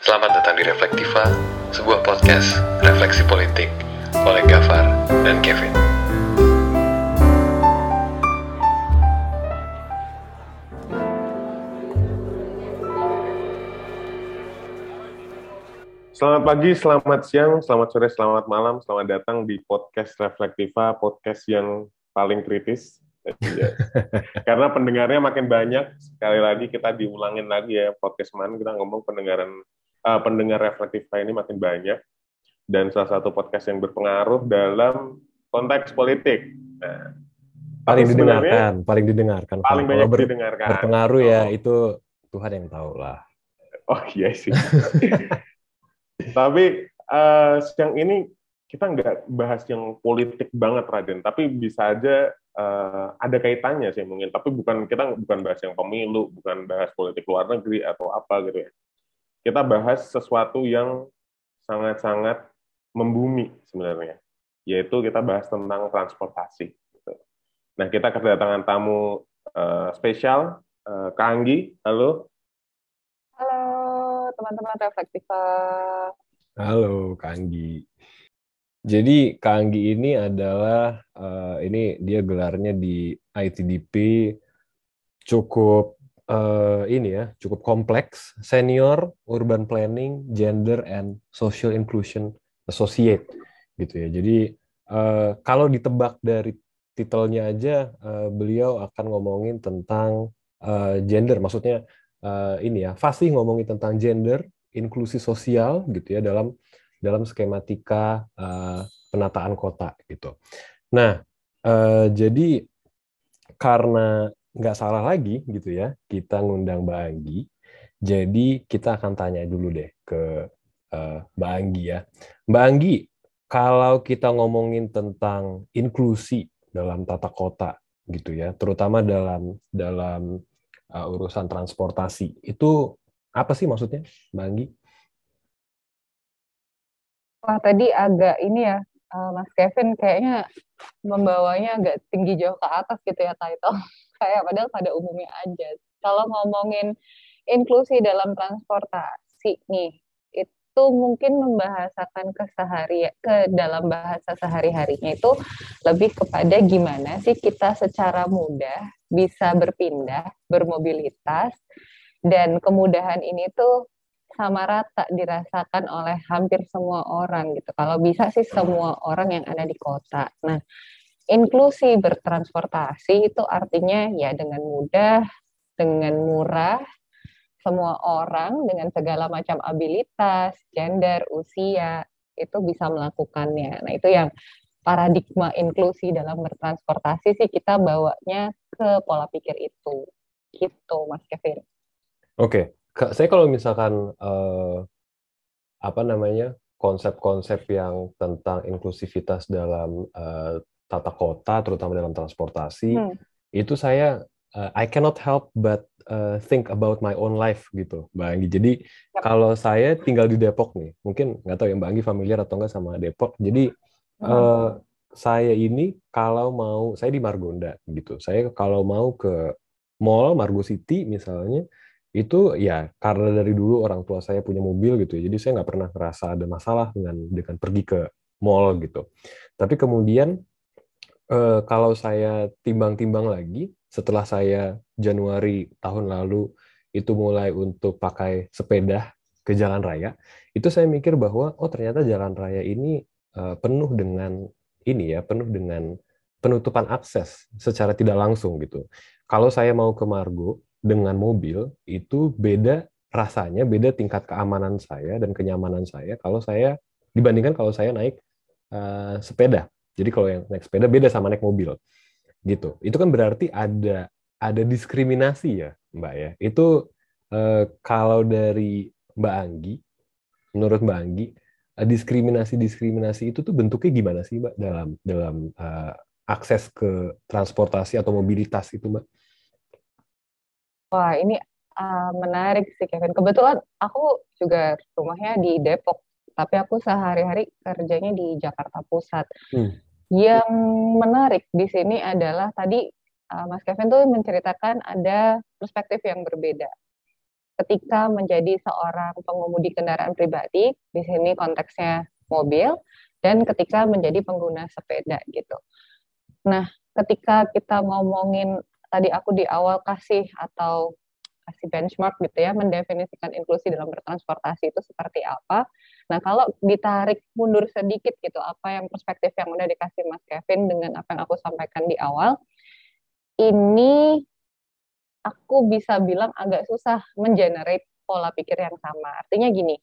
Selamat datang di Reflektiva, sebuah podcast refleksi politik oleh Gafar dan Kevin. Selamat pagi, selamat siang, selamat sore, selamat malam, selamat datang di podcast Reflektiva, podcast yang paling kritis. Iya. Karena pendengarnya makin banyak, sekali lagi kita diulangin lagi ya podcast mana kita ngomong pendengaran uh, pendengar Reflektiva ini makin banyak dan salah satu podcast yang berpengaruh dalam konteks politik. Nah, paling didengarkan, paling didengarkan. Paling banyak ber, didengarkan. Berpengaruh ya itu Tuhan yang tahu lah. Oh iya sih. Tapi uh, siang ini kita nggak bahas yang politik banget Raden, tapi bisa aja uh, ada kaitannya sih mungkin. Tapi bukan kita bukan bahas yang pemilu, bukan bahas politik luar negeri atau apa gitu ya. Kita bahas sesuatu yang sangat-sangat membumi sebenarnya, yaitu kita bahas tentang transportasi. Gitu. Nah kita kedatangan tamu uh, spesial, uh, Kak Anggi. Halo. teman-teman Reflektiva. Halo, Kak Anggi. Jadi Kak Anggi ini adalah uh, ini dia gelarnya di ITDP cukup uh, ini ya, cukup kompleks, senior urban planning, gender and social inclusion associate gitu ya. Jadi uh, kalau ditebak dari titelnya aja uh, beliau akan ngomongin tentang uh, gender, maksudnya uh, ini ya, fasih ngomongin tentang gender, inklusi sosial gitu ya dalam dalam skematika uh, penataan kota gitu. Nah, uh, jadi karena nggak salah lagi gitu ya, kita ngundang Mbak Anggi. Jadi kita akan tanya dulu deh ke uh, Mbak Anggi ya. Mbak Anggi, kalau kita ngomongin tentang inklusi dalam tata kota gitu ya, terutama dalam dalam uh, urusan transportasi. Itu apa sih maksudnya, Mbak Anggi? Wah, tadi agak ini ya, uh, Mas Kevin kayaknya membawanya agak tinggi jauh ke atas gitu ya title. Kayak padahal pada umumnya aja. Kalau ngomongin inklusi dalam transportasi nih, itu mungkin membahasakan kesehari ke dalam bahasa sehari-harinya itu lebih kepada gimana sih kita secara mudah bisa berpindah, bermobilitas, dan kemudahan ini tuh sama rata dirasakan oleh hampir semua orang gitu. Kalau bisa sih semua orang yang ada di kota. Nah, inklusi bertransportasi itu artinya ya dengan mudah, dengan murah, semua orang dengan segala macam abilitas, gender, usia itu bisa melakukannya. Nah, itu yang paradigma inklusi dalam bertransportasi sih kita bawanya ke pola pikir itu. Gitu, Mas Kevin. Oke, okay. saya kalau misalkan uh, apa namanya konsep-konsep yang tentang inklusivitas dalam uh, tata kota, terutama dalam transportasi, hmm. itu saya uh, I cannot help but uh, think about my own life gitu, Mbak Anggi. Jadi yep. kalau saya tinggal di Depok nih, mungkin nggak tahu ya Mbak Anggi familiar atau nggak sama Depok. Jadi hmm. uh, saya ini kalau mau, saya di Margonda gitu. Saya kalau mau ke mall Margo City misalnya, itu ya karena dari dulu orang tua saya punya mobil gitu ya, jadi saya nggak pernah ngerasa ada masalah dengan dengan pergi ke mall gitu tapi kemudian eh, kalau saya timbang-timbang lagi setelah saya Januari tahun lalu itu mulai untuk pakai sepeda ke jalan raya itu saya mikir bahwa oh ternyata jalan raya ini eh, penuh dengan ini ya penuh dengan penutupan akses secara tidak langsung gitu kalau saya mau ke Margo dengan mobil itu beda rasanya, beda tingkat keamanan saya dan kenyamanan saya kalau saya dibandingkan kalau saya naik uh, sepeda. Jadi kalau yang naik sepeda beda sama naik mobil. Gitu. Itu kan berarti ada ada diskriminasi ya, Mbak ya. Itu uh, kalau dari Mbak Anggi, menurut Mbak Anggi, uh, diskriminasi-diskriminasi itu tuh bentuknya gimana sih, Mbak, dalam dalam uh, akses ke transportasi atau mobilitas itu, Mbak? Wah, ini uh, menarik sih Kevin. Kebetulan aku juga rumahnya di Depok, tapi aku sehari-hari kerjanya di Jakarta Pusat. Hmm. Yang menarik di sini adalah tadi uh, Mas Kevin tuh menceritakan ada perspektif yang berbeda. ketika menjadi seorang pengemudi kendaraan pribadi, di sini konteksnya mobil, dan ketika menjadi pengguna sepeda gitu. Nah, ketika kita ngomongin tadi aku di awal kasih atau kasih benchmark gitu ya, mendefinisikan inklusi dalam bertransportasi itu seperti apa. Nah, kalau ditarik mundur sedikit gitu, apa yang perspektif yang udah dikasih Mas Kevin dengan apa yang aku sampaikan di awal, ini aku bisa bilang agak susah mengenerate pola pikir yang sama. Artinya gini,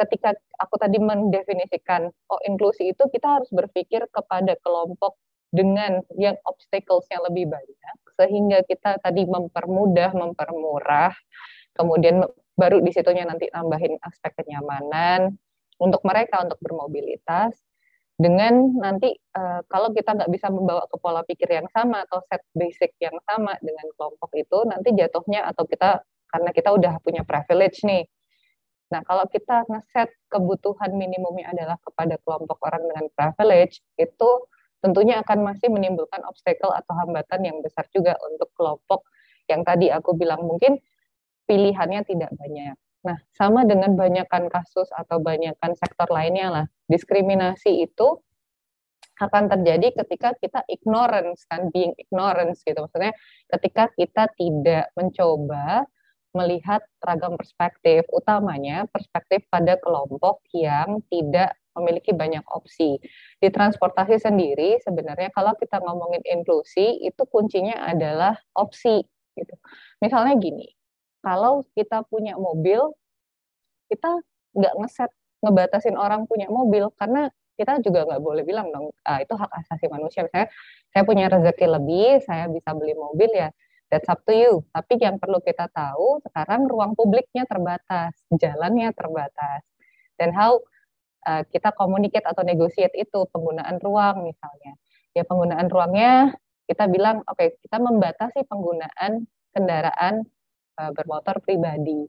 ketika aku tadi mendefinisikan oh inklusi itu kita harus berpikir kepada kelompok dengan yang obstacles-nya lebih banyak sehingga kita tadi mempermudah, mempermurah, kemudian baru di situnya nanti nambahin aspek kenyamanan untuk mereka untuk bermobilitas dengan nanti uh, kalau kita nggak bisa membawa ke pola pikir yang sama atau set basic yang sama dengan kelompok itu nanti jatuhnya atau kita karena kita udah punya privilege nih. Nah kalau kita ngeset kebutuhan minimumnya adalah kepada kelompok orang dengan privilege itu tentunya akan masih menimbulkan obstacle atau hambatan yang besar juga untuk kelompok yang tadi aku bilang mungkin pilihannya tidak banyak Nah, sama dengan banyakkan kasus atau banyakkan sektor lainnya lah, diskriminasi itu akan terjadi ketika kita ignorance kan, being ignorance gitu. Maksudnya ketika kita tidak mencoba melihat ragam perspektif, utamanya perspektif pada kelompok yang tidak memiliki banyak opsi. Di transportasi sendiri sebenarnya kalau kita ngomongin inklusi itu kuncinya adalah opsi gitu. Misalnya gini, kalau kita punya mobil, kita nggak ngeset ngebatasin orang punya mobil. Karena kita juga nggak boleh bilang dong ah, itu hak asasi manusia. Misalnya saya punya rezeki lebih saya bisa beli mobil ya that's up to you. Tapi yang perlu kita tahu sekarang ruang publiknya terbatas jalannya terbatas. Dan how uh, kita communicate atau negotiate itu penggunaan ruang misalnya. Ya penggunaan ruangnya kita bilang oke okay, kita membatasi penggunaan kendaraan uh, bermotor pribadi.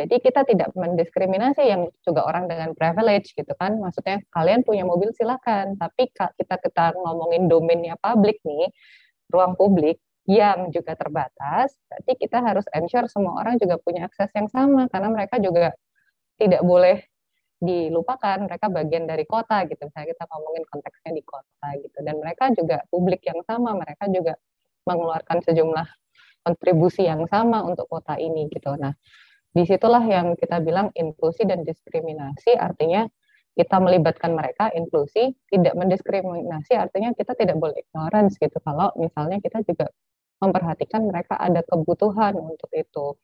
Jadi kita tidak mendiskriminasi yang juga orang dengan privilege gitu kan. Maksudnya kalian punya mobil silakan, tapi kita kita ngomongin domainnya publik nih, ruang publik yang juga terbatas, berarti kita harus ensure semua orang juga punya akses yang sama karena mereka juga tidak boleh dilupakan mereka bagian dari kota gitu misalnya kita ngomongin konteksnya di kota gitu dan mereka juga publik yang sama mereka juga mengeluarkan sejumlah kontribusi yang sama untuk kota ini gitu. Nah, di situlah yang kita bilang inklusi dan diskriminasi. Artinya kita melibatkan mereka inklusi tidak mendiskriminasi artinya kita tidak boleh ignorance gitu. Kalau misalnya kita juga memperhatikan mereka ada kebutuhan untuk itu.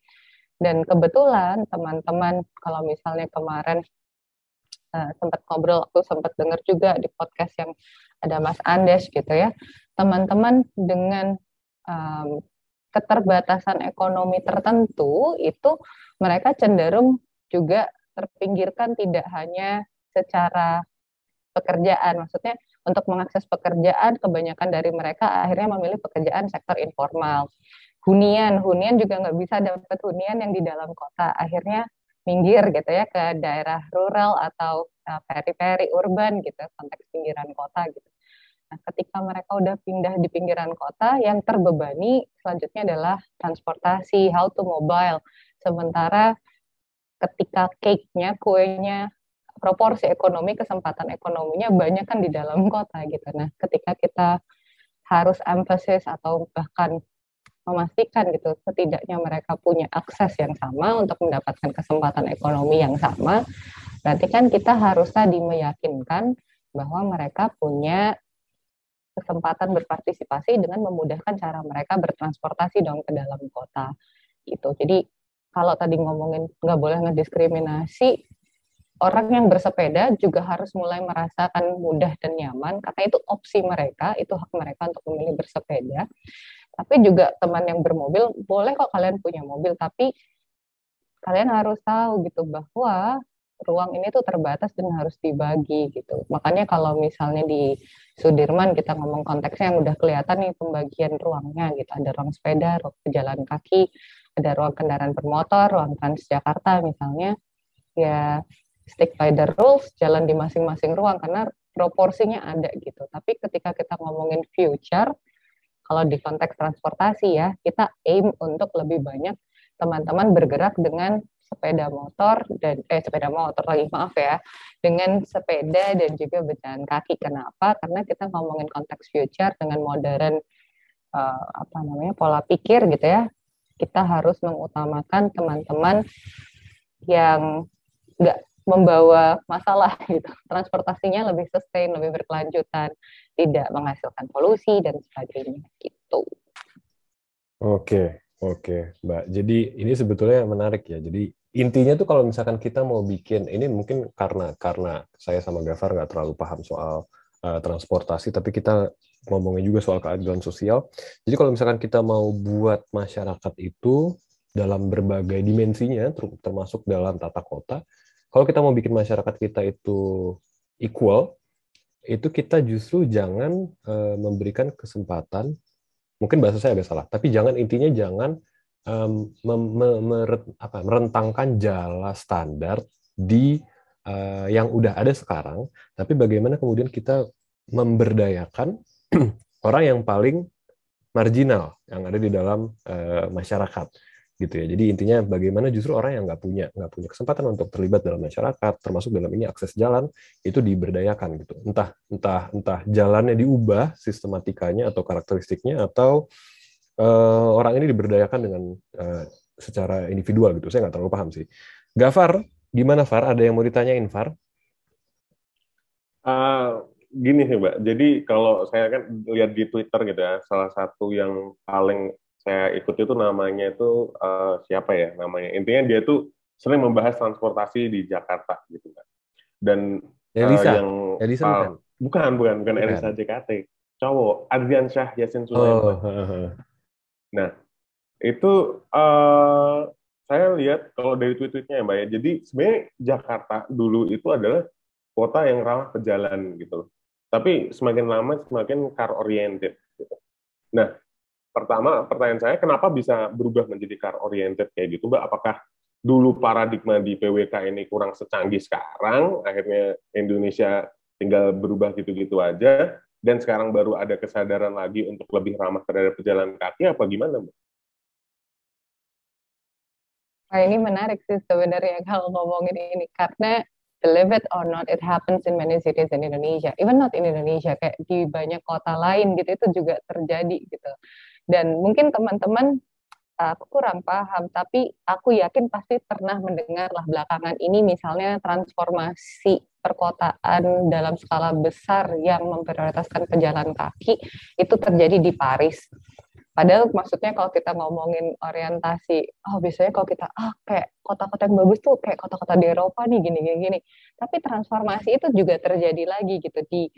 Dan kebetulan teman-teman kalau misalnya kemarin uh, sempat ngobrol aku sempat dengar juga di podcast yang ada Mas Andes gitu ya. Teman-teman dengan um, keterbatasan ekonomi tertentu itu mereka cenderung juga terpinggirkan tidak hanya secara pekerjaan. Maksudnya untuk mengakses pekerjaan kebanyakan dari mereka akhirnya memilih pekerjaan sektor informal. Hunian hunian juga nggak bisa dapat hunian yang di dalam kota. Akhirnya minggir gitu ya ke daerah rural atau uh, periperi urban gitu konteks pinggiran kota gitu Nah, ketika mereka udah pindah di pinggiran kota, yang terbebani selanjutnya adalah transportasi, how to mobile. Sementara ketika cake-nya, kuenya, proporsi ekonomi, kesempatan ekonominya banyak kan di dalam kota gitu. Nah, ketika kita harus emphasis atau bahkan memastikan gitu setidaknya mereka punya akses yang sama untuk mendapatkan kesempatan ekonomi yang sama berarti kan kita harus tadi meyakinkan bahwa mereka punya kesempatan berpartisipasi dengan memudahkan cara mereka bertransportasi dong ke dalam kota gitu. Jadi kalau tadi ngomongin nggak boleh ngediskriminasi, orang yang bersepeda juga harus mulai merasakan mudah dan nyaman karena itu opsi mereka, itu hak mereka untuk memilih bersepeda. Tapi juga teman yang bermobil, boleh kok kalian punya mobil, tapi kalian harus tahu gitu bahwa ruang ini tuh terbatas dan harus dibagi gitu. Makanya kalau misalnya di Sudirman kita ngomong konteksnya yang udah kelihatan nih pembagian ruangnya gitu. Ada ruang sepeda, ruang pejalan kaki, ada ruang kendaraan bermotor, ruang Transjakarta misalnya. Ya stick by the rules, jalan di masing-masing ruang karena proporsinya ada gitu. Tapi ketika kita ngomongin future, kalau di konteks transportasi ya, kita aim untuk lebih banyak teman-teman bergerak dengan sepeda motor dan eh sepeda motor lagi maaf ya dengan sepeda dan juga berjalan kaki. Kenapa? Karena kita ngomongin konteks future dengan modern uh, apa namanya pola pikir gitu ya. Kita harus mengutamakan teman-teman yang nggak membawa masalah gitu. Transportasinya lebih sustain lebih berkelanjutan tidak menghasilkan polusi dan sebagainya gitu. Oke Oke, Mbak. Jadi ini sebetulnya menarik ya. Jadi intinya tuh kalau misalkan kita mau bikin ini mungkin karena karena saya sama Gafar nggak terlalu paham soal uh, transportasi, tapi kita ngomongin juga soal keadilan sosial. Jadi kalau misalkan kita mau buat masyarakat itu dalam berbagai dimensinya, termasuk dalam tata kota, kalau kita mau bikin masyarakat kita itu equal, itu kita justru jangan uh, memberikan kesempatan mungkin bahasa saya agak salah, tapi jangan intinya jangan um, me, me, apa, merentangkan jala standar di uh, yang udah ada sekarang, tapi bagaimana kemudian kita memberdayakan orang yang paling marginal yang ada di dalam uh, masyarakat gitu ya. Jadi intinya bagaimana justru orang yang nggak punya nggak punya kesempatan untuk terlibat dalam masyarakat, termasuk dalam ini akses jalan itu diberdayakan gitu. Entah entah entah jalannya diubah sistematikanya atau karakteristiknya atau uh, orang ini diberdayakan dengan uh, secara individual gitu. Saya nggak terlalu paham sih. Gafar, gimana Far? Ada yang mau ditanyain Far? Uh, gini sih Mbak, jadi kalau saya kan lihat di Twitter gitu ya, salah satu yang paling saya ikuti itu namanya itu uh, siapa ya namanya intinya dia tuh sering membahas transportasi di Jakarta gitu kan dan Elisa. Uh, yang Elisa uh, bukan bukan bukan bukan bukan. Elisa JKT cowok Adrian Syah Yasin Sulaiman oh. nah itu uh, saya lihat kalau dari tweet-tweetnya ya mbak ya jadi sebenarnya Jakarta dulu itu adalah kota yang ramah pejalan gitu tapi semakin lama semakin car oriented gitu. nah pertama pertanyaan saya kenapa bisa berubah menjadi car oriented kayak gitu mbak apakah dulu paradigma di PWK ini kurang secanggih sekarang akhirnya Indonesia tinggal berubah gitu-gitu aja dan sekarang baru ada kesadaran lagi untuk lebih ramah terhadap pejalan kaki apa gimana mbak? Nah, ini menarik sih sebenarnya kalau ngomongin ini karena believe it or not, it happens in many cities in Indonesia. Even not in Indonesia, kayak di banyak kota lain gitu itu juga terjadi gitu. Dan mungkin teman-teman aku kurang paham, tapi aku yakin pasti pernah mendengar lah belakangan ini misalnya transformasi perkotaan dalam skala besar yang memprioritaskan pejalan kaki itu terjadi di Paris. Padahal maksudnya kalau kita ngomongin orientasi, oh biasanya kalau kita ah kayak kota-kota yang bagus tuh kayak kota-kota di Eropa nih gini gini. Tapi transformasi itu juga terjadi lagi gitu di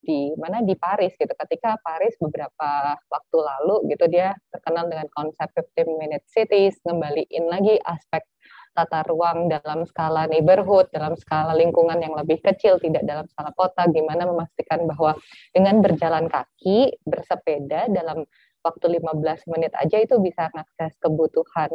di mana di Paris gitu. Ketika Paris beberapa waktu lalu gitu dia terkenal dengan konsep 15 minute cities ngembaliin lagi aspek tata ruang dalam skala neighborhood dalam skala lingkungan yang lebih kecil tidak dalam skala kota gimana memastikan bahwa dengan berjalan kaki bersepeda dalam waktu 15 menit aja itu bisa mengakses kebutuhan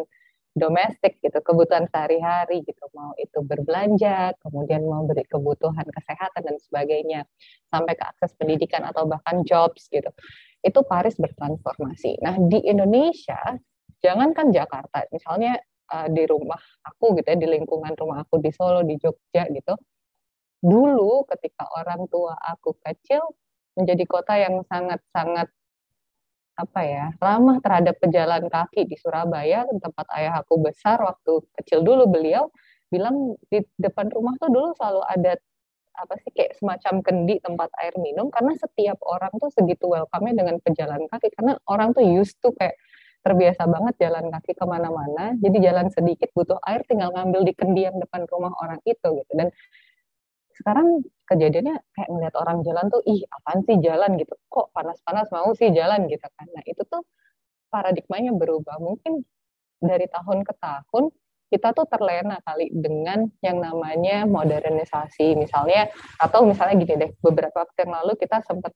domestik gitu, kebutuhan sehari-hari gitu, mau itu berbelanja, kemudian mau beri kebutuhan kesehatan dan sebagainya, sampai ke akses pendidikan atau bahkan jobs gitu. Itu Paris bertransformasi. Nah di Indonesia, jangankan Jakarta, misalnya uh, di rumah aku gitu ya, di lingkungan rumah aku di Solo, di Jogja gitu, dulu ketika orang tua aku kecil menjadi kota yang sangat-sangat apa ya ramah terhadap pejalan kaki di Surabaya tempat ayah aku besar waktu kecil dulu beliau bilang di depan rumah tuh dulu selalu ada apa sih kayak semacam kendi tempat air minum karena setiap orang tuh segitu welcome-nya dengan pejalan kaki karena orang tuh used to kayak terbiasa banget jalan kaki ke mana-mana jadi jalan sedikit butuh air tinggal ngambil di kendi yang depan rumah orang itu gitu. Dan sekarang kejadiannya kayak ngeliat orang jalan tuh ih apaan sih jalan? gitu. Kok panas-panas mau sih jalan? gitu kan. Nah itu tuh paradigmanya berubah. Mungkin dari tahun ke tahun kita tuh terlena kali dengan yang namanya modernisasi. Misalnya atau misalnya gini deh beberapa waktu yang lalu kita sempat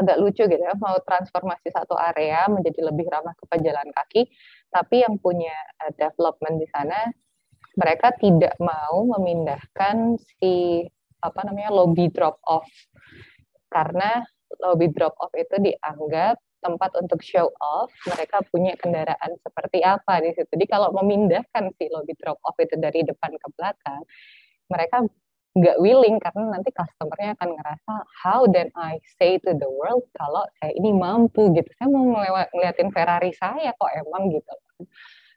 agak lucu gitu ya mau transformasi satu area menjadi lebih ramah ke pejalan kaki tapi yang punya uh, development di sana mereka tidak mau memindahkan si apa namanya lobby drop off karena lobby drop off itu dianggap tempat untuk show off, mereka punya kendaraan seperti apa di situ. Jadi kalau memindahkan si lobby drop off itu dari depan ke belakang, mereka nggak willing karena nanti customernya akan ngerasa how then I say to the world kalau saya ini mampu gitu. Saya mau ngeliatin Ferrari saya kok emang gitu.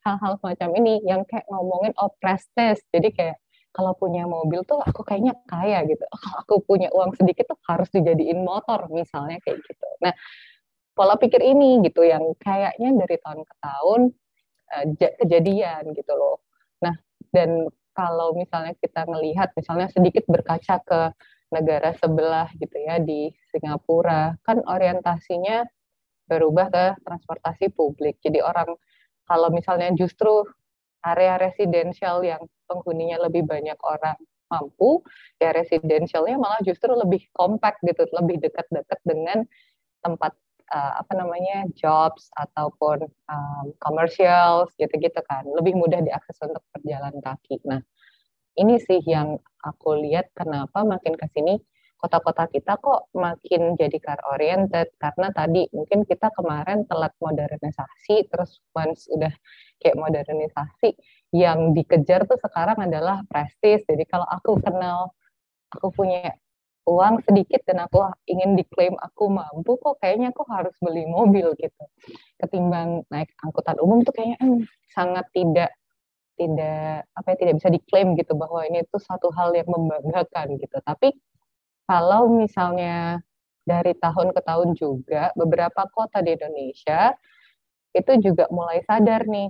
Hal-hal semacam ini yang kayak ngomongin oh prestige. Jadi kayak kalau punya mobil tuh aku kayaknya kaya gitu. Kalau aku punya uang sedikit tuh harus dijadiin motor misalnya kayak gitu. Nah, pola pikir ini gitu yang kayaknya dari tahun ke tahun uh, kejadian gitu loh. Nah, dan kalau misalnya kita melihat misalnya sedikit berkaca ke negara sebelah gitu ya di Singapura, kan orientasinya berubah ke transportasi publik. Jadi orang kalau misalnya justru area residensial yang penghuninya lebih banyak orang mampu, ya residensialnya malah justru lebih kompak gitu, lebih dekat-dekat dengan tempat uh, apa namanya jobs ataupun um, commercials gitu-gitu kan lebih mudah diakses untuk berjalan kaki. Nah ini sih yang aku lihat kenapa makin ke sini kota-kota kita kok makin jadi car oriented karena tadi mungkin kita kemarin telat modernisasi terus once udah kayak modernisasi yang dikejar tuh sekarang adalah prestis jadi kalau aku kenal aku punya uang sedikit dan aku ingin diklaim aku mampu kok kayaknya aku harus beli mobil gitu. Ketimbang naik angkutan umum tuh kayaknya hmm, sangat tidak tidak apa ya tidak bisa diklaim gitu bahwa ini tuh satu hal yang membanggakan gitu. Tapi kalau misalnya dari tahun ke tahun juga beberapa kota di Indonesia itu juga mulai sadar nih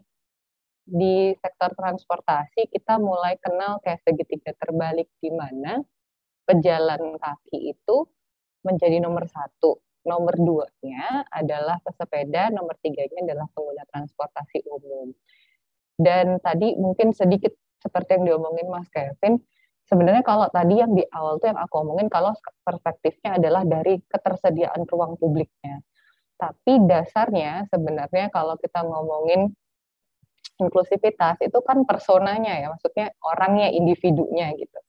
di sektor transportasi kita mulai kenal kayak segitiga terbalik di mana pejalan kaki itu menjadi nomor satu. Nomor duanya adalah pesepeda, nomor tiganya adalah pengguna transportasi umum. Dan tadi mungkin sedikit seperti yang diomongin Mas Kevin, sebenarnya kalau tadi yang di awal tuh yang aku omongin kalau perspektifnya adalah dari ketersediaan ruang publiknya. Tapi dasarnya sebenarnya kalau kita ngomongin inklusivitas itu kan personanya ya, maksudnya orangnya, individunya gitu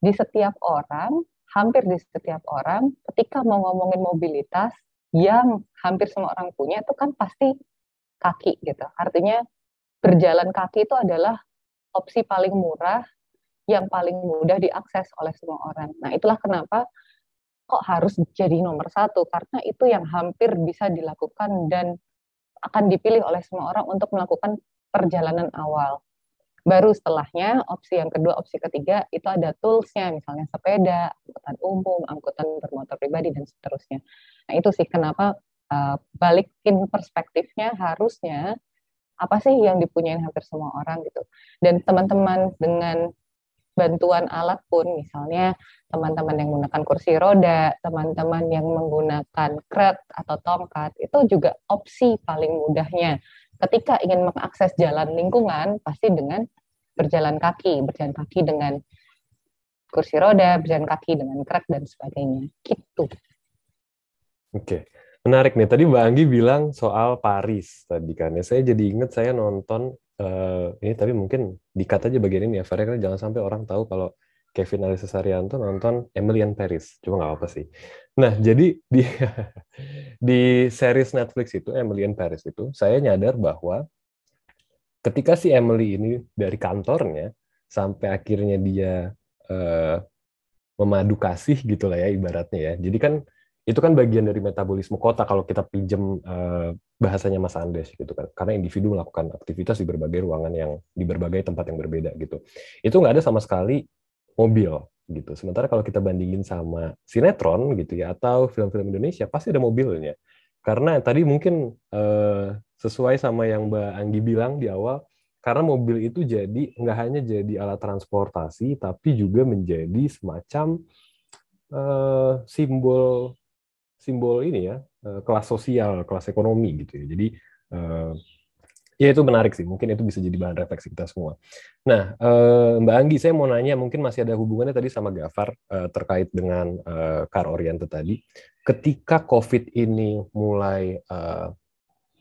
di setiap orang, hampir di setiap orang, ketika mau ngomongin mobilitas yang hampir semua orang punya itu kan pasti kaki gitu. Artinya berjalan kaki itu adalah opsi paling murah yang paling mudah diakses oleh semua orang. Nah itulah kenapa kok harus jadi nomor satu karena itu yang hampir bisa dilakukan dan akan dipilih oleh semua orang untuk melakukan perjalanan awal. Baru setelahnya opsi yang kedua, opsi ketiga itu ada toolsnya, misalnya sepeda, angkutan umum, angkutan bermotor pribadi dan seterusnya. Nah itu sih kenapa uh, balikin perspektifnya harusnya apa sih yang dipunyain hampir semua orang gitu. Dan teman-teman dengan bantuan alat pun, misalnya teman-teman yang menggunakan kursi roda, teman-teman yang menggunakan krek atau tongkat, itu juga opsi paling mudahnya ketika ingin mengakses jalan lingkungan pasti dengan berjalan kaki, berjalan kaki dengan kursi roda, berjalan kaki dengan krek dan sebagainya. Gitu. Oke. Menarik nih. Tadi Mbak Anggi bilang soal Paris tadi kan. Ya, saya jadi ingat saya nonton uh, ini tapi mungkin dikat aja bagian ini ya. Karena jangan sampai orang tahu kalau Kevin Alisa Saryanto nonton Emily in Paris. Cuma nggak apa sih. Nah, jadi di di series Netflix itu Emily in Paris itu saya nyadar bahwa ketika si Emily ini dari kantornya sampai akhirnya dia uh, memadu kasih gitu lah ya ibaratnya ya. Jadi kan itu kan bagian dari metabolisme kota kalau kita pinjam uh, bahasanya Mas Andes gitu kan. Karena individu melakukan aktivitas di berbagai ruangan yang di berbagai tempat yang berbeda gitu. Itu nggak ada sama sekali mobil gitu. Sementara kalau kita bandingin sama sinetron gitu ya atau film-film Indonesia pasti ada mobilnya. Karena tadi mungkin uh, sesuai sama yang Mbak Anggi bilang di awal, karena mobil itu jadi nggak hanya jadi alat transportasi, tapi juga menjadi semacam uh, simbol simbol ini ya kelas sosial, kelas ekonomi gitu ya. Jadi uh, Ya itu menarik sih, mungkin itu bisa jadi bahan refleksi kita semua. Nah, eh, Mbak Anggi, saya mau nanya, mungkin masih ada hubungannya tadi sama Gafar eh, terkait dengan eh, car oriented tadi. Ketika COVID ini mulai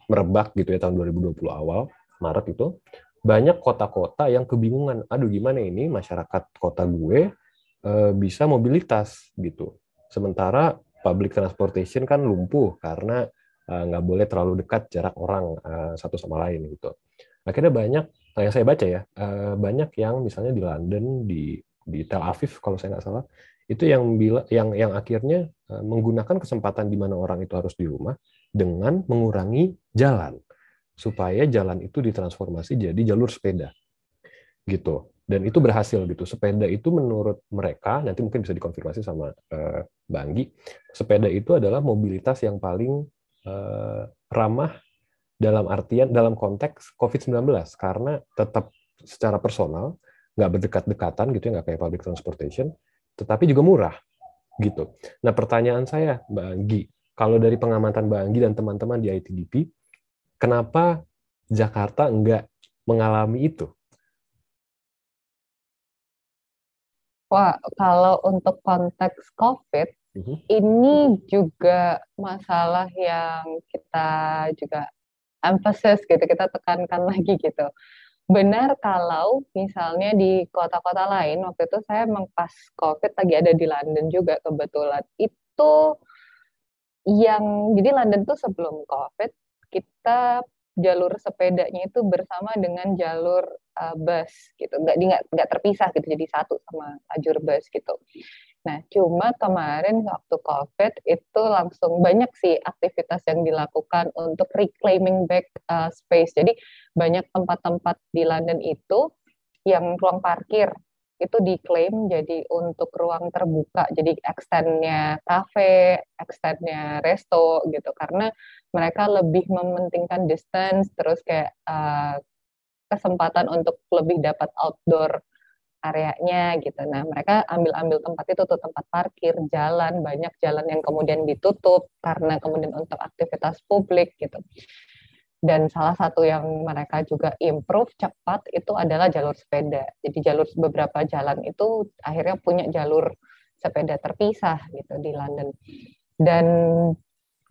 merebak gitu ya tahun 2020 awal, Maret itu, banyak kota-kota yang kebingungan, aduh gimana ini masyarakat kota gue bisa mobilitas gitu. Sementara public transportation kan lumpuh karena uh, nggak boleh terlalu dekat jarak orang uh, satu sama lain gitu. Akhirnya banyak, nah yang saya baca ya, uh, banyak yang misalnya di London, di di Tel Aviv kalau saya nggak salah, itu yang bila yang yang akhirnya menggunakan kesempatan di mana orang itu harus di rumah dengan mengurangi jalan supaya jalan itu ditransformasi jadi jalur sepeda gitu dan itu berhasil gitu sepeda itu menurut mereka nanti mungkin bisa dikonfirmasi sama uh, Banggi sepeda itu adalah mobilitas yang paling uh, ramah dalam artian dalam konteks COVID-19 karena tetap secara personal nggak berdekat-dekatan gitu ya nggak kayak public transportation tetapi juga murah gitu. Nah pertanyaan saya Mbak Anggi kalau dari pengamatan Mbak Anggi dan teman-teman di ITDP kenapa Jakarta nggak mengalami itu? Wah, kalau untuk konteks COVID. -huh. ini juga masalah yang kita juga emphasis gitu, kita tekankan lagi gitu. Benar kalau misalnya di kota-kota lain, waktu itu saya memang pas COVID lagi ada di London juga kebetulan, itu yang, jadi London tuh sebelum COVID, kita jalur sepedanya itu bersama dengan jalur uh, bus gitu. Nggak nggak nggak terpisah gitu jadi satu sama lajur bus gitu. Nah, cuma kemarin waktu COVID itu langsung banyak sih aktivitas yang dilakukan untuk reclaiming back uh, space. Jadi banyak tempat-tempat di London itu yang ruang parkir itu diklaim jadi untuk ruang terbuka, jadi extendnya cafe, extendnya resto gitu, karena mereka lebih mementingkan distance, terus kayak uh, kesempatan untuk lebih dapat outdoor areanya gitu. Nah, mereka ambil-ambil tempat itu tuh tempat parkir, jalan, banyak jalan yang kemudian ditutup karena kemudian untuk aktivitas publik gitu. Dan salah satu yang mereka juga improve cepat itu adalah jalur sepeda. Jadi jalur beberapa jalan itu akhirnya punya jalur sepeda terpisah gitu di London. Dan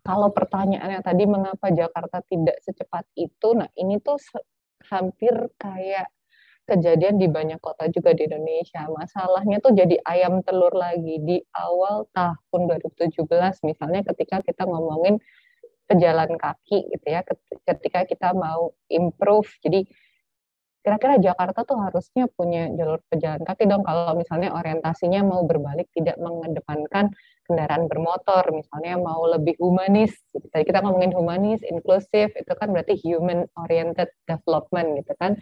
kalau pertanyaannya tadi mengapa Jakarta tidak secepat itu, nah ini tuh hampir kayak kejadian di banyak kota juga di Indonesia. Masalahnya tuh jadi ayam telur lagi di awal tahun 2017 misalnya ketika kita ngomongin pejalan kaki gitu ya, ketika kita mau improve. Jadi kira-kira Jakarta tuh harusnya punya jalur pejalan kaki dong kalau misalnya orientasinya mau berbalik tidak mengedepankan kendaraan bermotor misalnya mau lebih humanis tadi kita ngomongin humanis inklusif itu kan berarti human oriented development gitu kan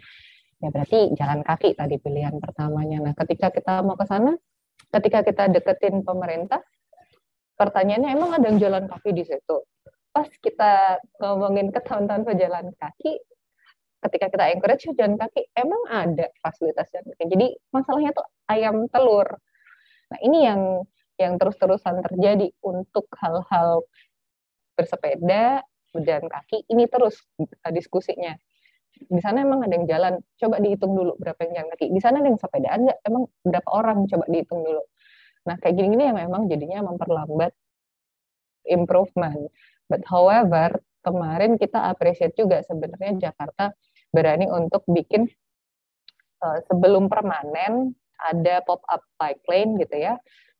ya berarti jalan kaki tadi pilihan pertamanya. Nah, ketika kita mau ke sana, ketika kita deketin pemerintah, pertanyaannya emang ada yang jalan kaki di situ. Pas kita ngomongin ke teman-teman pejalan kaki, ketika kita encourage jalan kaki, emang ada fasilitas jalan kaki. Jadi masalahnya tuh ayam telur. Nah, ini yang yang terus-terusan terjadi untuk hal-hal bersepeda, berjalan kaki, ini terus diskusinya. Di sana emang ada yang jalan coba dihitung dulu berapa yang jalan kaki. Di sana ada yang sepedaan nggak? Emang berapa orang? Coba dihitung dulu. Nah kayak gini-gini yang memang jadinya memperlambat improvement but however kemarin kita appreciate juga sebenarnya Jakarta berani untuk bikin uh, sebelum permanen ada pop up bike lane gitu ya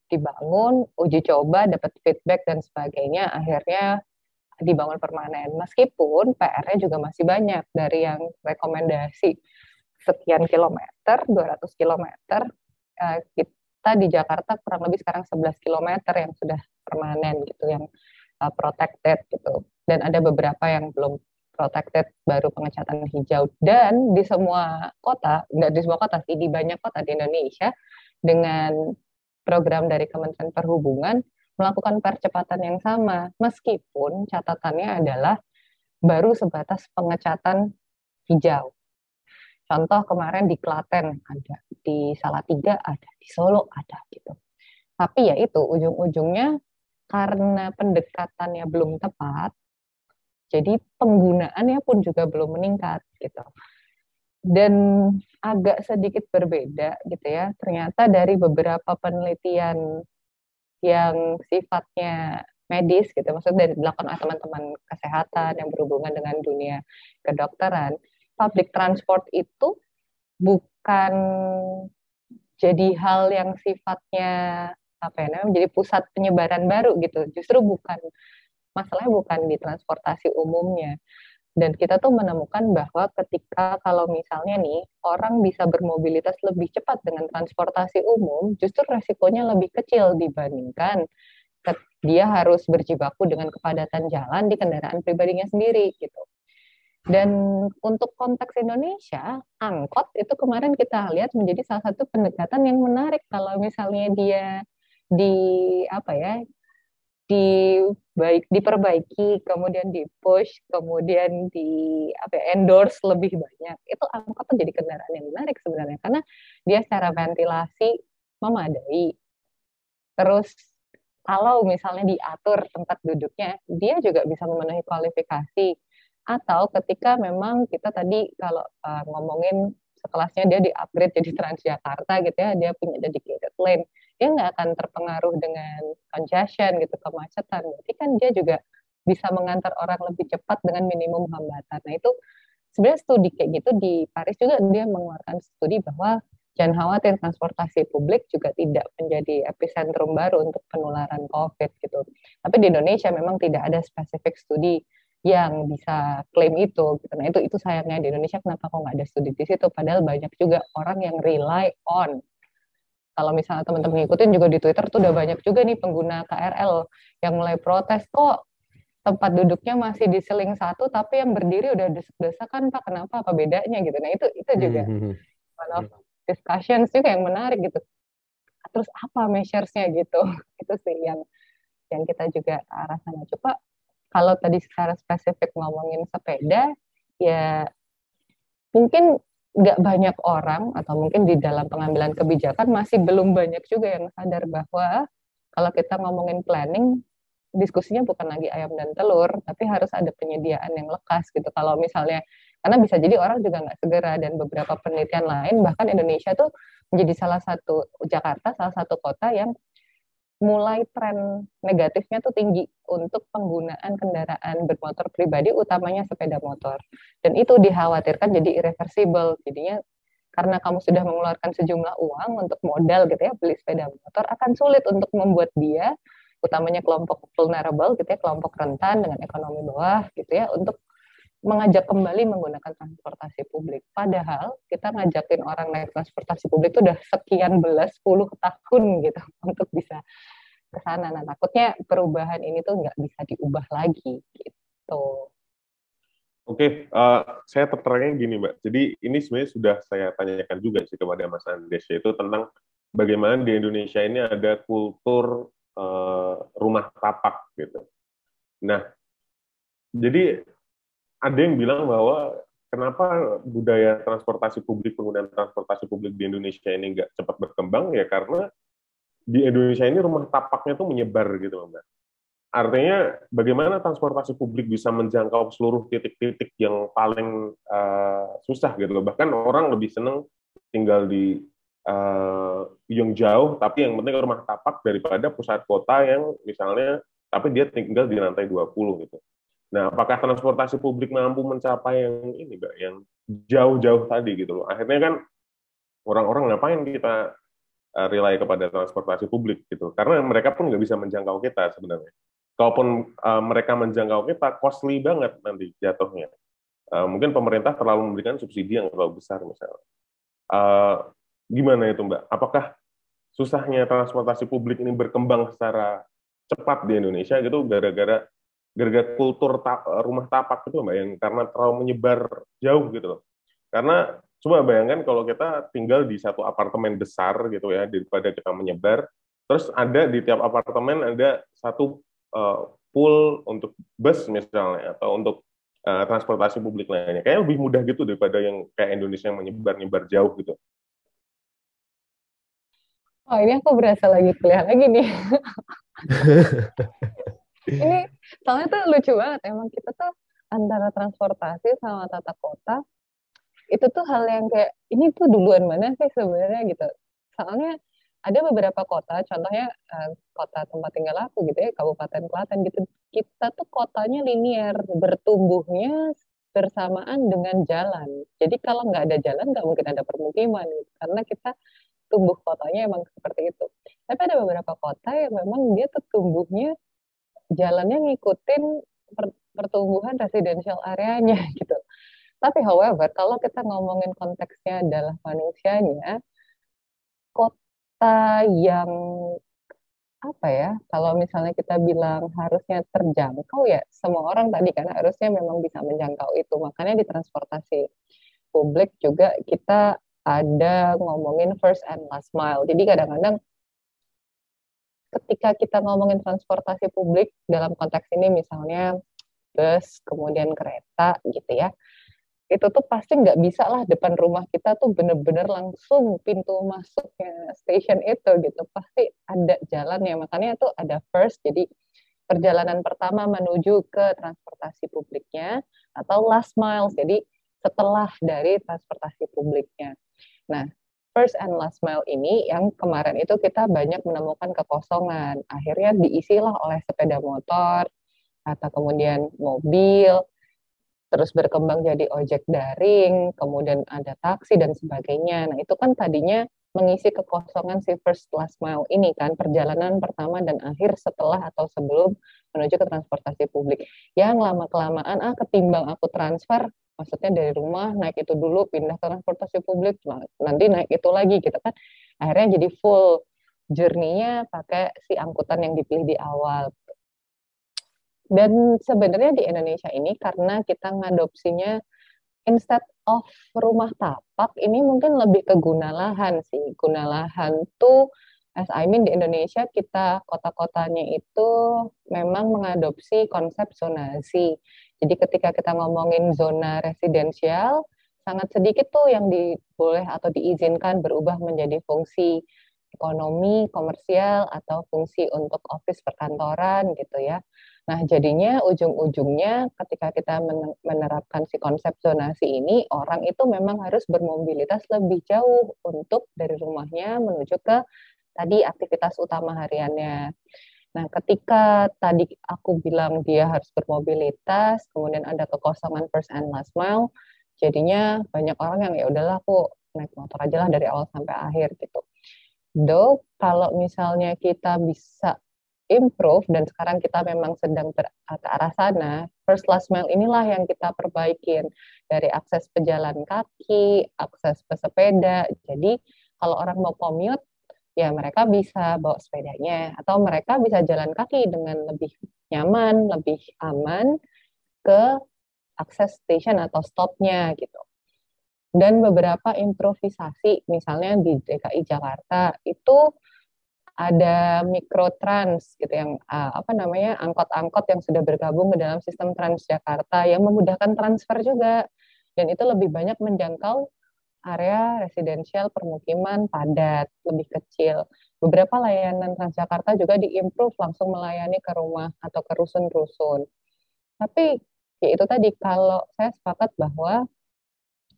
dibangun uji coba dapat feedback dan sebagainya akhirnya dibangun permanen. Meskipun PR-nya juga masih banyak dari yang rekomendasi sekian kilometer, 200 kilometer, eh, kita di Jakarta kurang lebih sekarang 11 kilometer yang sudah permanen gitu, yang uh, protected gitu. Dan ada beberapa yang belum protected baru pengecatan hijau. Dan di semua kota, nggak di semua kota sih, di banyak kota di Indonesia dengan program dari Kementerian Perhubungan melakukan percepatan yang sama, meskipun catatannya adalah baru sebatas pengecatan hijau. Contoh kemarin di Klaten ada, di Salatiga ada, di Solo ada gitu. Tapi ya itu ujung-ujungnya karena pendekatannya belum tepat, jadi penggunaannya pun juga belum meningkat gitu. Dan agak sedikit berbeda gitu ya. Ternyata dari beberapa penelitian yang sifatnya medis gitu, maksudnya dari dilakukan oleh teman-teman kesehatan yang berhubungan dengan dunia kedokteran, public transport itu bukan jadi hal yang sifatnya apa ya namanya menjadi pusat penyebaran baru gitu, justru bukan masalahnya bukan di transportasi umumnya. Dan kita tuh menemukan bahwa ketika kalau misalnya nih orang bisa bermobilitas lebih cepat dengan transportasi umum, justru resikonya lebih kecil dibandingkan dia harus berjibaku dengan kepadatan jalan di kendaraan pribadinya sendiri gitu. Dan untuk konteks Indonesia, angkot itu kemarin kita lihat menjadi salah satu pendekatan yang menarik kalau misalnya dia di apa ya di baik diperbaiki, kemudian di push, kemudian di apa ya, endorse lebih banyak. Itu angkot jadi kendaraan yang menarik sebenarnya karena dia secara ventilasi memadai. Terus kalau misalnya diatur tempat duduknya, dia juga bisa memenuhi kualifikasi. Atau ketika memang kita tadi kalau uh, ngomongin sekelasnya dia di-upgrade jadi Transjakarta gitu ya, dia punya dedicated lane dia nggak akan terpengaruh dengan congestion gitu kemacetan berarti kan dia juga bisa mengantar orang lebih cepat dengan minimum hambatan nah itu sebenarnya studi kayak gitu di Paris juga dia mengeluarkan studi bahwa jangan khawatir transportasi publik juga tidak menjadi epicentrum baru untuk penularan COVID gitu. Tapi di Indonesia memang tidak ada spesifik studi yang bisa klaim itu. Gitu. Nah itu itu sayangnya di Indonesia kenapa kok nggak ada studi di situ? Padahal banyak juga orang yang rely on kalau misalnya teman-teman ngikutin juga di Twitter tuh udah banyak juga nih pengguna KRL yang mulai protes kok tempat duduknya masih di seling satu tapi yang berdiri udah desek-desakan pak? Kenapa? Apa bedanya? Gitu. Nah itu itu juga hmm, hmm, hmm. one of discussions juga yang menarik gitu. Terus apa measuresnya gitu? Itu sih yang yang kita juga arah sana. Coba kalau tadi secara spesifik ngomongin sepeda ya mungkin nggak banyak orang atau mungkin di dalam pengambilan kebijakan masih belum banyak juga yang sadar bahwa kalau kita ngomongin planning diskusinya bukan lagi ayam dan telur tapi harus ada penyediaan yang lekas gitu. Kalau misalnya karena bisa jadi orang juga nggak segera dan beberapa penelitian lain bahkan Indonesia tuh menjadi salah satu Jakarta salah satu kota yang mulai tren negatifnya tuh tinggi untuk penggunaan kendaraan bermotor pribadi utamanya sepeda motor. Dan itu dikhawatirkan jadi irreversible. Jadinya karena kamu sudah mengeluarkan sejumlah uang untuk modal gitu ya beli sepeda motor akan sulit untuk membuat dia utamanya kelompok vulnerable gitu ya kelompok rentan dengan ekonomi bawah gitu ya untuk mengajak kembali menggunakan transportasi publik. Padahal kita ngajakin orang naik transportasi publik itu udah sekian belas puluh tahun gitu untuk bisa ke sana. Nah takutnya perubahan ini tuh nggak bisa diubah lagi gitu. Oke, uh, saya tertariknya gini Mbak. Jadi ini sebenarnya sudah saya tanyakan juga sih kepada Mas Andes yaitu tentang bagaimana di Indonesia ini ada kultur uh, rumah tapak gitu. Nah, jadi ada yang bilang bahwa kenapa budaya transportasi publik penggunaan transportasi publik di Indonesia ini nggak cepat berkembang ya karena di Indonesia ini rumah tapaknya tuh menyebar gitu mbak. Artinya bagaimana transportasi publik bisa menjangkau seluruh titik-titik yang paling uh, susah gitu loh. Bahkan orang lebih seneng tinggal di uh, yang jauh tapi yang penting rumah tapak daripada pusat kota yang misalnya tapi dia tinggal di lantai 20 gitu. Nah, apakah transportasi publik mampu mencapai yang ini, Mbak, yang jauh-jauh tadi gitu loh. Akhirnya kan orang-orang ngapain kita uh, rely kepada transportasi publik gitu. Karena mereka pun nggak bisa menjangkau kita sebenarnya. Kalaupun uh, mereka menjangkau kita, costly banget nanti jatuhnya. Uh, mungkin pemerintah terlalu memberikan subsidi yang terlalu besar misalnya. Uh, gimana itu, Mbak? Apakah susahnya transportasi publik ini berkembang secara cepat di Indonesia gitu gara-gara gara-gara kultur ta rumah tapak itu mbak yang karena terlalu menyebar jauh gitu loh. Karena coba bayangkan kalau kita tinggal di satu apartemen besar gitu ya daripada kita menyebar terus ada di tiap apartemen ada satu uh, pool untuk bus misalnya atau untuk uh, transportasi publik lainnya. Kayaknya lebih mudah gitu daripada yang kayak Indonesia yang menyebar-nyebar jauh gitu. Oh ini aku berasa lagi kuliah lagi nih. ini soalnya tuh lucu banget emang kita tuh antara transportasi sama tata kota itu tuh hal yang kayak ini tuh duluan mana sih sebenarnya gitu soalnya ada beberapa kota contohnya uh, kota tempat tinggal aku gitu ya Kabupaten Klaten gitu kita tuh kotanya linier bertumbuhnya bersamaan dengan jalan jadi kalau nggak ada jalan nggak mungkin ada permukiman gitu. karena kita tumbuh kotanya emang seperti itu tapi ada beberapa kota yang memang dia tuh tumbuhnya jalannya ngikutin pertumbuhan residensial areanya gitu. Tapi however, kalau kita ngomongin konteksnya adalah manusianya, kota yang apa ya kalau misalnya kita bilang harusnya terjangkau ya semua orang tadi kan harusnya memang bisa menjangkau itu makanya di transportasi publik juga kita ada ngomongin first and last mile jadi kadang-kadang ketika kita ngomongin transportasi publik dalam konteks ini misalnya bus kemudian kereta gitu ya itu tuh pasti nggak bisa lah depan rumah kita tuh bener-bener langsung pintu masuknya station itu gitu. Pasti ada jalan ya makanya tuh ada first jadi perjalanan pertama menuju ke transportasi publiknya atau last mile jadi setelah dari transportasi publiknya. Nah first and last mile ini yang kemarin itu kita banyak menemukan kekosongan akhirnya diisilah oleh sepeda motor atau kemudian mobil terus berkembang jadi ojek daring, kemudian ada taksi dan sebagainya. Nah, itu kan tadinya mengisi kekosongan si first last mile ini kan perjalanan pertama dan akhir setelah atau sebelum menuju ke transportasi publik. Yang lama kelamaan ah ketimbang aku transfer maksudnya dari rumah naik itu dulu pindah ke transportasi publik nanti naik itu lagi gitu kan akhirnya jadi full journey-nya pakai si angkutan yang dipilih di awal dan sebenarnya di Indonesia ini karena kita ngadopsinya instead of rumah tapak ini mungkin lebih ke guna lahan sih. Guna lahan tuh as I mean di Indonesia kita kota-kotanya itu memang mengadopsi konsep zonasi. Jadi ketika kita ngomongin zona residensial sangat sedikit tuh yang diboleh atau diizinkan berubah menjadi fungsi ekonomi, komersial atau fungsi untuk office perkantoran gitu ya. Nah, jadinya ujung-ujungnya ketika kita menerapkan si konsep zonasi ini, orang itu memang harus bermobilitas lebih jauh untuk dari rumahnya menuju ke tadi aktivitas utama hariannya. Nah, ketika tadi aku bilang dia harus bermobilitas, kemudian ada kekosongan first and last mile, jadinya banyak orang yang ya udahlah aku naik motor aja lah dari awal sampai akhir gitu. Do, kalau misalnya kita bisa improve dan sekarang kita memang sedang ber, ke arah sana, first last mile inilah yang kita perbaikin dari akses pejalan kaki, akses pesepeda. Jadi kalau orang mau commute, ya mereka bisa bawa sepedanya atau mereka bisa jalan kaki dengan lebih nyaman, lebih aman ke akses station atau stopnya gitu. Dan beberapa improvisasi, misalnya di DKI Jakarta itu ada mikrotrans gitu yang uh, apa namanya angkot-angkot yang sudah bergabung ke dalam sistem Transjakarta yang memudahkan transfer juga dan itu lebih banyak menjangkau area residensial permukiman padat lebih kecil. Beberapa layanan Transjakarta juga diimprove langsung melayani ke rumah atau ke rusun-rusun. Tapi ya itu tadi kalau saya sepakat bahwa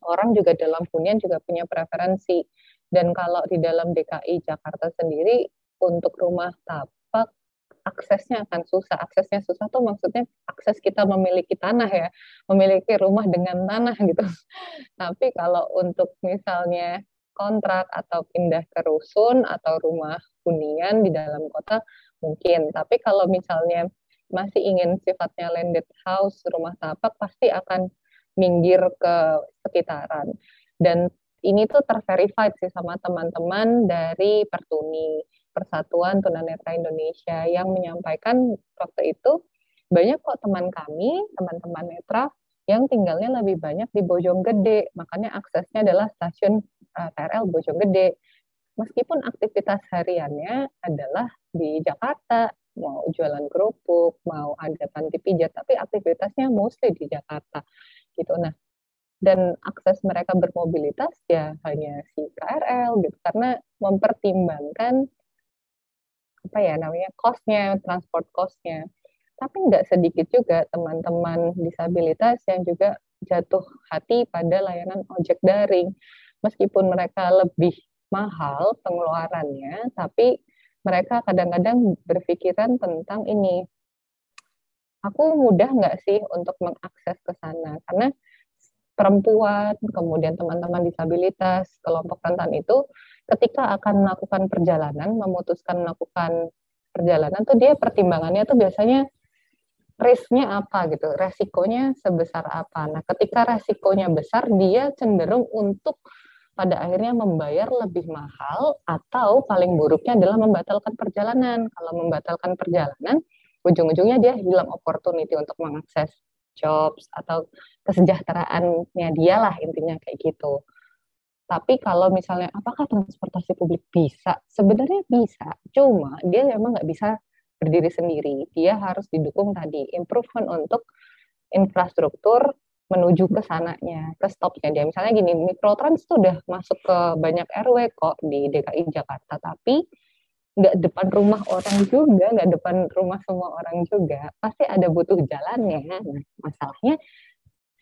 orang juga dalam hunian juga punya preferensi. Dan kalau di dalam DKI Jakarta sendiri untuk rumah tapak aksesnya akan susah. Aksesnya susah tuh maksudnya akses kita memiliki tanah ya, memiliki rumah dengan tanah gitu. Tapi kalau untuk misalnya kontrak atau pindah ke rusun atau rumah hunian di dalam kota mungkin. Tapi kalau misalnya masih ingin sifatnya landed house, rumah tapak pasti akan minggir ke sekitaran. Dan ini tuh terverified sih sama teman-teman dari Pertuni Persatuan Tunanetra Indonesia yang menyampaikan waktu itu banyak kok teman kami, teman-teman netra yang tinggalnya lebih banyak di Bojonggede, makanya aksesnya adalah stasiun uh, eh, KRL Bojonggede. Meskipun aktivitas hariannya adalah di Jakarta, mau jualan kerupuk, mau ada panti pijat, tapi aktivitasnya mostly di Jakarta. Gitu. Nah, dan akses mereka bermobilitas ya hanya si KRL gitu karena mempertimbangkan apa ya namanya costnya transport costnya. Tapi nggak sedikit juga teman-teman disabilitas yang juga jatuh hati pada layanan ojek daring. Meskipun mereka lebih mahal pengeluarannya tapi mereka kadang-kadang berpikiran tentang ini. Aku mudah nggak sih untuk mengakses ke sana? Karena perempuan, kemudian teman-teman disabilitas, kelompok rentan itu ketika akan melakukan perjalanan, memutuskan melakukan perjalanan tuh dia pertimbangannya tuh biasanya risknya apa gitu, resikonya sebesar apa. Nah, ketika resikonya besar, dia cenderung untuk pada akhirnya membayar lebih mahal atau paling buruknya adalah membatalkan perjalanan. Kalau membatalkan perjalanan, ujung-ujungnya dia hilang opportunity untuk mengakses jobs atau kesejahteraannya dia lah intinya kayak gitu. Tapi kalau misalnya apakah transportasi publik bisa? Sebenarnya bisa, cuma dia memang nggak bisa berdiri sendiri. Dia harus didukung tadi improvement untuk infrastruktur menuju ke sananya, ke stopnya dia. Misalnya gini, mikrotrans itu udah masuk ke banyak RW kok di DKI Jakarta, tapi nggak depan rumah orang juga, nggak depan rumah semua orang juga. Pasti ada butuh jalannya. Nah, masalahnya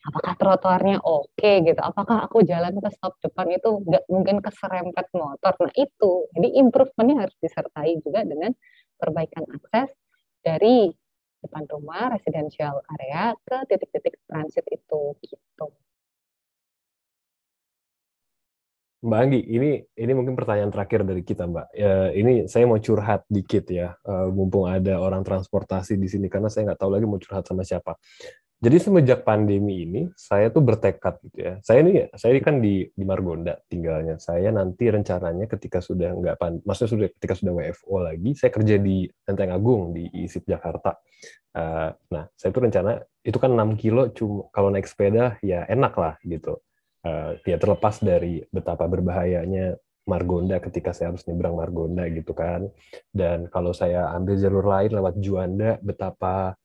apakah trotoarnya oke okay, gitu apakah aku jalan ke stop depan itu nggak mungkin keserempet motor nah itu jadi improvementnya harus disertai juga dengan perbaikan akses dari depan rumah residensial area ke titik-titik transit itu gitu Mbak Anggi, ini ini mungkin pertanyaan terakhir dari kita, Mbak. Ya, ini saya mau curhat dikit ya, uh, mumpung ada orang transportasi di sini karena saya nggak tahu lagi mau curhat sama siapa. Jadi semenjak pandemi ini, saya tuh bertekad gitu ya. Saya ini, saya ini kan di di Margonda tinggalnya. Saya nanti rencananya ketika sudah nggak pan, maksudnya sudah ketika sudah WFO lagi, saya kerja di Lenteng Agung di ISIP Jakarta. Uh, nah, saya tuh rencana itu kan 6 kilo, cuma kalau naik sepeda ya enak lah gitu. Uh, ya terlepas dari betapa berbahayanya Margonda ketika saya harus nyebrang Margonda gitu kan. Dan kalau saya ambil jalur lain lewat Juanda, betapa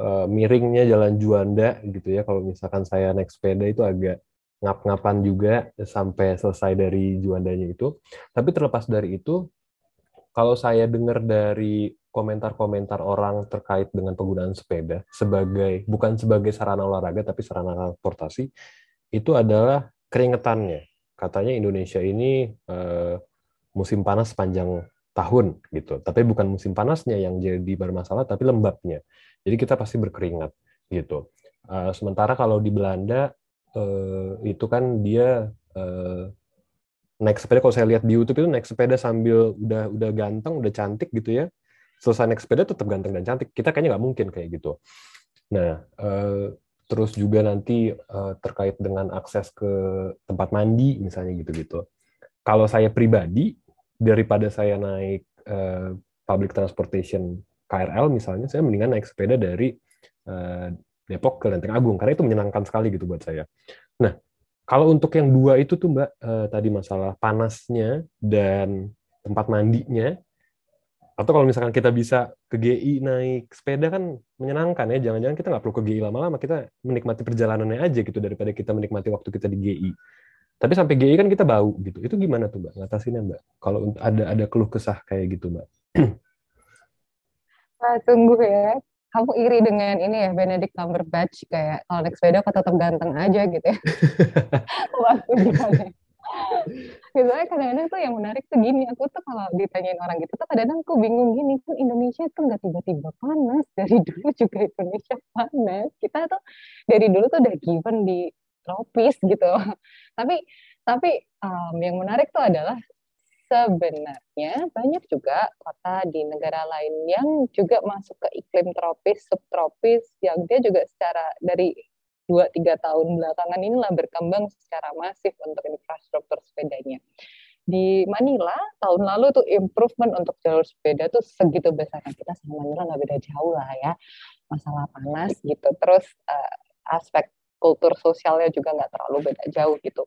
uh, miringnya jalan Juanda gitu ya kalau misalkan saya naik sepeda itu agak ngap-ngapan juga sampai selesai dari Juandanya itu. Tapi terlepas dari itu, kalau saya dengar dari komentar-komentar orang terkait dengan penggunaan sepeda sebagai bukan sebagai sarana olahraga tapi sarana transportasi itu adalah keringetannya. Katanya Indonesia ini uh, musim panas sepanjang tahun gitu. Tapi bukan musim panasnya yang jadi bermasalah tapi lembabnya. Jadi kita pasti berkeringat gitu. Uh, sementara kalau di Belanda uh, itu kan dia uh, naik sepeda kalau saya lihat di YouTube itu naik sepeda sambil udah udah ganteng, udah cantik gitu ya. Selesai naik sepeda tetap ganteng dan cantik. Kita kayaknya nggak mungkin kayak gitu. Nah, uh, terus juga nanti uh, terkait dengan akses ke tempat mandi misalnya gitu-gitu. Kalau saya pribadi daripada saya naik uh, public transportation KRL misalnya, saya mendingan naik sepeda dari uh, Depok ke Lenteng Agung karena itu menyenangkan sekali gitu buat saya. Nah, kalau untuk yang dua itu tuh Mbak uh, tadi masalah panasnya dan tempat mandinya atau kalau misalkan kita bisa ke GI naik sepeda kan menyenangkan ya. Jangan-jangan kita nggak perlu ke GI lama-lama kita menikmati perjalanannya aja gitu daripada kita menikmati waktu kita di GI tapi sampai GI kan kita bau gitu. Itu gimana tuh mbak ngatasinnya mbak? Kalau ada ada keluh kesah kayak gitu mbak Wah, tunggu ya. Kamu iri dengan ini ya, Benedict Cumberbatch. Kayak kalau naik sepeda kok tetap ganteng aja gitu ya. Waktu gimana. Misalnya kadang-kadang tuh yang menarik tuh gini, aku tuh kalau ditanyain orang gitu tuh kadang-kadang aku bingung gini, kan Indonesia tuh nggak tiba-tiba panas, dari dulu juga Indonesia panas. Kita tuh dari dulu tuh udah given di tropis gitu. tapi tapi um, yang menarik tuh adalah sebenarnya banyak juga kota di negara lain yang juga masuk ke iklim tropis, subtropis, yang dia juga secara dari dua tiga tahun belakangan inilah berkembang secara masif untuk infrastruktur sepedanya. Di Manila tahun lalu tuh improvement untuk jalur sepeda tuh segitu besarnya kita sama Manila nggak beda jauh lah ya masalah panas gitu. Terus uh, aspek kultur sosialnya juga nggak terlalu beda jauh gitu.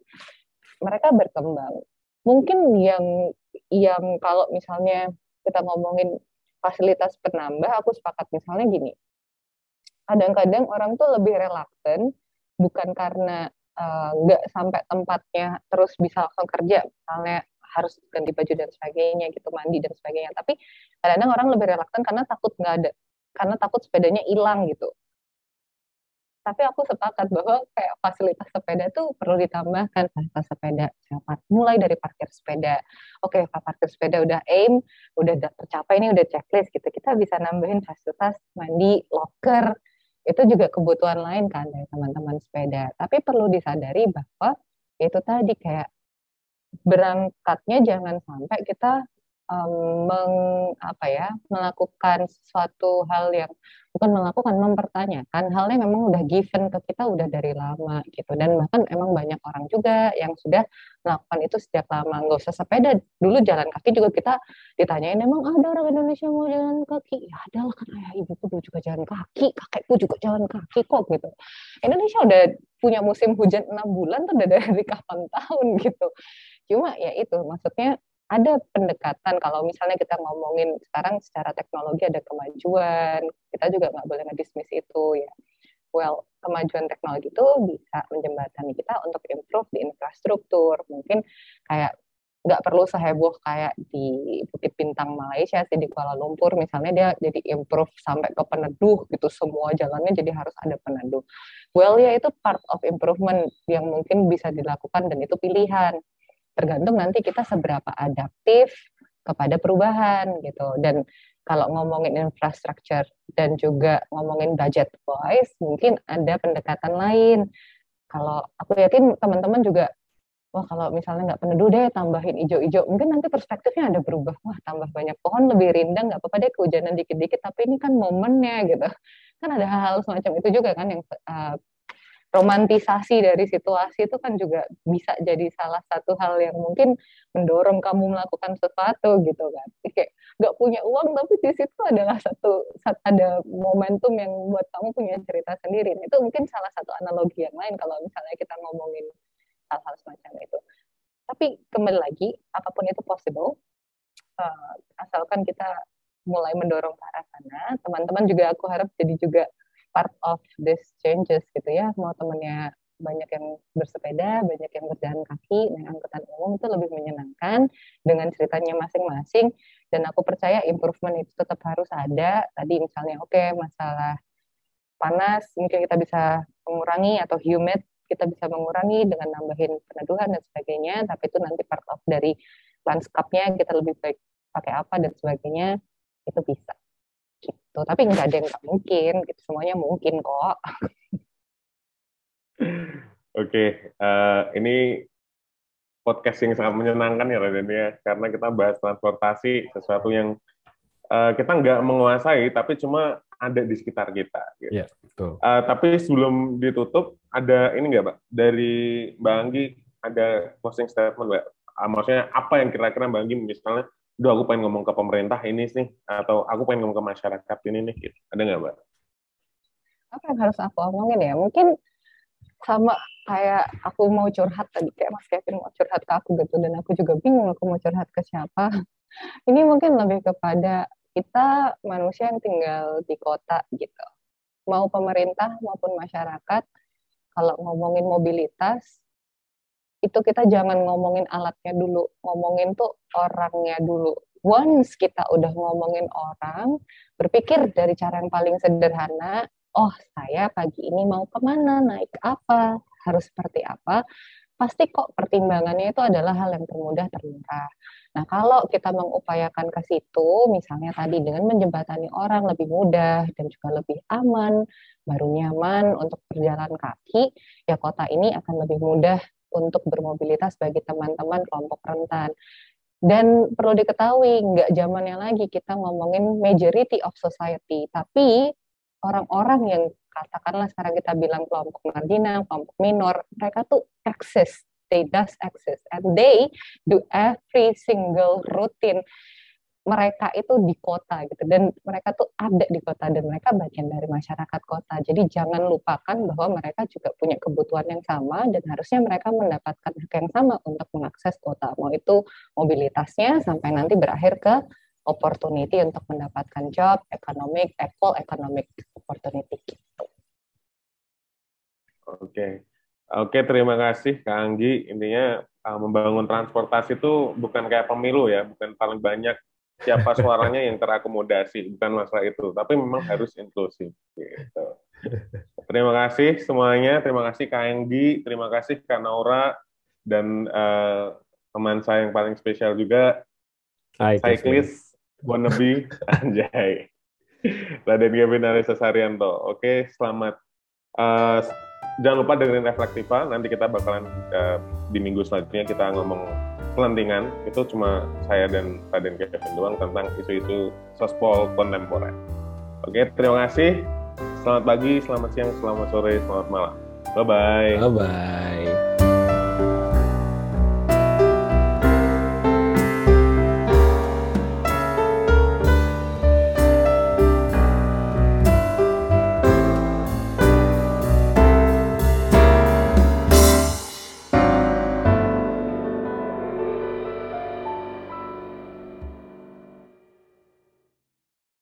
Mereka berkembang mungkin yang yang kalau misalnya kita ngomongin fasilitas penambah, aku sepakat misalnya gini. Kadang-kadang orang tuh lebih relaktan bukan karena eh, nggak uh, sampai tempatnya terus bisa langsung kerja, misalnya harus ganti baju dan sebagainya gitu, mandi dan sebagainya. Tapi kadang-kadang orang lebih relaktan karena takut nggak ada, karena takut sepedanya hilang gitu tapi aku sepakat bahwa kayak fasilitas sepeda tuh perlu ditambahkan fasilitas sepeda. Cepat mulai dari parkir sepeda. Oke okay, parkir sepeda udah aim udah tercapai ini udah checklist gitu. Kita bisa nambahin fasilitas mandi locker. Itu juga kebutuhan lain kan dari teman-teman sepeda. Tapi perlu disadari bahwa itu tadi kayak berangkatnya jangan sampai kita um, meng, apa ya melakukan sesuatu hal yang bukan melakukan mempertanyakan halnya memang udah given ke kita udah dari lama gitu. Dan bahkan emang banyak orang juga yang sudah melakukan itu sejak lama. Nggak usah sepeda dulu jalan kaki juga kita ditanyain emang ada orang Indonesia mau jalan kaki? Ya ada lah kan ayah ibuku dulu juga jalan kaki kakekku juga jalan kaki kok gitu. Indonesia udah punya musim hujan enam bulan tuh udah dari kapan tahun gitu. Cuma ya itu maksudnya ada pendekatan kalau misalnya kita ngomongin sekarang secara teknologi ada kemajuan kita juga nggak boleh ngedismiss itu ya. Well kemajuan teknologi itu bisa menjembatani kita untuk improve di infrastruktur. Mungkin kayak nggak perlu seheboh kayak di Bukit Bintang Malaysia sih di Kuala Lumpur misalnya dia jadi improve sampai ke peneduh gitu. Semua jalannya jadi harus ada peneduh. Well ya itu part of improvement yang mungkin bisa dilakukan dan itu pilihan tergantung nanti kita seberapa adaptif kepada perubahan gitu. Dan kalau ngomongin infrastructure dan juga ngomongin budget wise mungkin ada pendekatan lain. Kalau aku yakin teman-teman juga wah kalau misalnya nggak peneduh deh tambahin hijau-hijau mungkin nanti perspektifnya ada berubah. Wah tambah banyak pohon lebih rindang nggak apa-apa deh kehujanan dikit-dikit tapi ini kan momennya gitu. Kan ada hal-hal semacam itu juga kan yang uh, romantisasi dari situasi itu kan juga bisa jadi salah satu hal yang mungkin mendorong kamu melakukan sesuatu gitu kan. Jadi kayak nggak punya uang tapi di situ adalah satu ada momentum yang buat kamu punya cerita sendiri. Itu mungkin salah satu analogi yang lain kalau misalnya kita ngomongin hal-hal semacam itu. Tapi kembali lagi, apa pun itu possible, uh, asalkan kita mulai mendorong ke arah sana. Teman-teman juga aku harap jadi juga part of this changes gitu ya mau temennya banyak yang bersepeda, banyak yang berjalan kaki, naik angkutan umum itu lebih menyenangkan dengan ceritanya masing-masing. Dan aku percaya improvement itu tetap harus ada. Tadi misalnya, oke okay, masalah panas mungkin kita bisa mengurangi atau humid kita bisa mengurangi dengan nambahin peneduhan dan sebagainya. Tapi itu nanti part of dari landscape-nya kita lebih baik pakai apa dan sebagainya itu bisa gitu tapi nggak ada yang nggak mungkin gitu semuanya mungkin kok oke okay, uh, eh, ini podcast yang sangat menyenangkan ya Raden ya karena kita bahas transportasi sesuatu yang uh, kita nggak menguasai tapi cuma ada di sekitar kita. Gitu. Ya, betul. Uh, tapi sebelum ditutup ada ini nggak, Mbak? Dari Mbak Anggi ada closing statement, Mbak. Uh, maksudnya apa yang kira-kira Mbak Anggi misalnya Duh, aku pengen ngomong ke pemerintah ini sih, atau aku pengen ngomong ke masyarakat ini nih, gitu. Ada nggak, Mbak? Apa yang harus aku omongin ya? Mungkin sama kayak aku mau curhat tadi, kayak Mas Kevin mau curhat ke aku gitu, dan aku juga bingung aku mau curhat ke siapa. Ini mungkin lebih kepada kita manusia yang tinggal di kota gitu. Mau pemerintah maupun masyarakat, kalau ngomongin mobilitas, itu kita jangan ngomongin alatnya dulu, ngomongin tuh orangnya dulu. Once kita udah ngomongin orang, berpikir dari cara yang paling sederhana, oh saya pagi ini mau ke mana, naik apa, harus seperti apa, pasti kok pertimbangannya itu adalah hal yang termudah termurah. Nah kalau kita mengupayakan ke situ, misalnya tadi dengan menjembatani orang lebih mudah dan juga lebih aman, baru nyaman untuk berjalan kaki, ya kota ini akan lebih mudah untuk bermobilitas bagi teman-teman kelompok rentan. Dan perlu diketahui, nggak zamannya lagi kita ngomongin majority of society, tapi orang-orang yang katakanlah sekarang kita bilang kelompok marginal, kelompok minor, mereka tuh access, they does access, and they do every single routine mereka itu di kota gitu dan mereka tuh ada di kota dan mereka bagian dari masyarakat kota. Jadi jangan lupakan bahwa mereka juga punya kebutuhan yang sama dan harusnya mereka mendapatkan hak yang sama untuk mengakses kota. Mau itu mobilitasnya sampai nanti berakhir ke opportunity untuk mendapatkan job, economic, equal economic opportunity gitu. Oke. Oke, terima kasih Kak Anggi. Intinya uh, membangun transportasi itu bukan kayak pemilu ya, bukan paling banyak siapa suaranya yang terakomodasi, bukan masalah itu, tapi memang harus inklusif. Gitu. Terima kasih semuanya, terima kasih Kak Enggi, terima kasih Kak Naura, dan uh, teman saya yang paling spesial juga, Hai, cyclist wannabe Anjay, Raden Gavin Arisa Saryanto. Oke, selamat uh, jangan lupa dengerin Reflektiva. Nanti kita bakalan uh, di minggu selanjutnya kita ngomong pelantingan. Itu cuma saya dan Raden Kevin doang tentang isu-isu sospol kontemporer. Oke, terima kasih. Selamat pagi, selamat siang, selamat sore, selamat malam. Bye-bye. Bye-bye.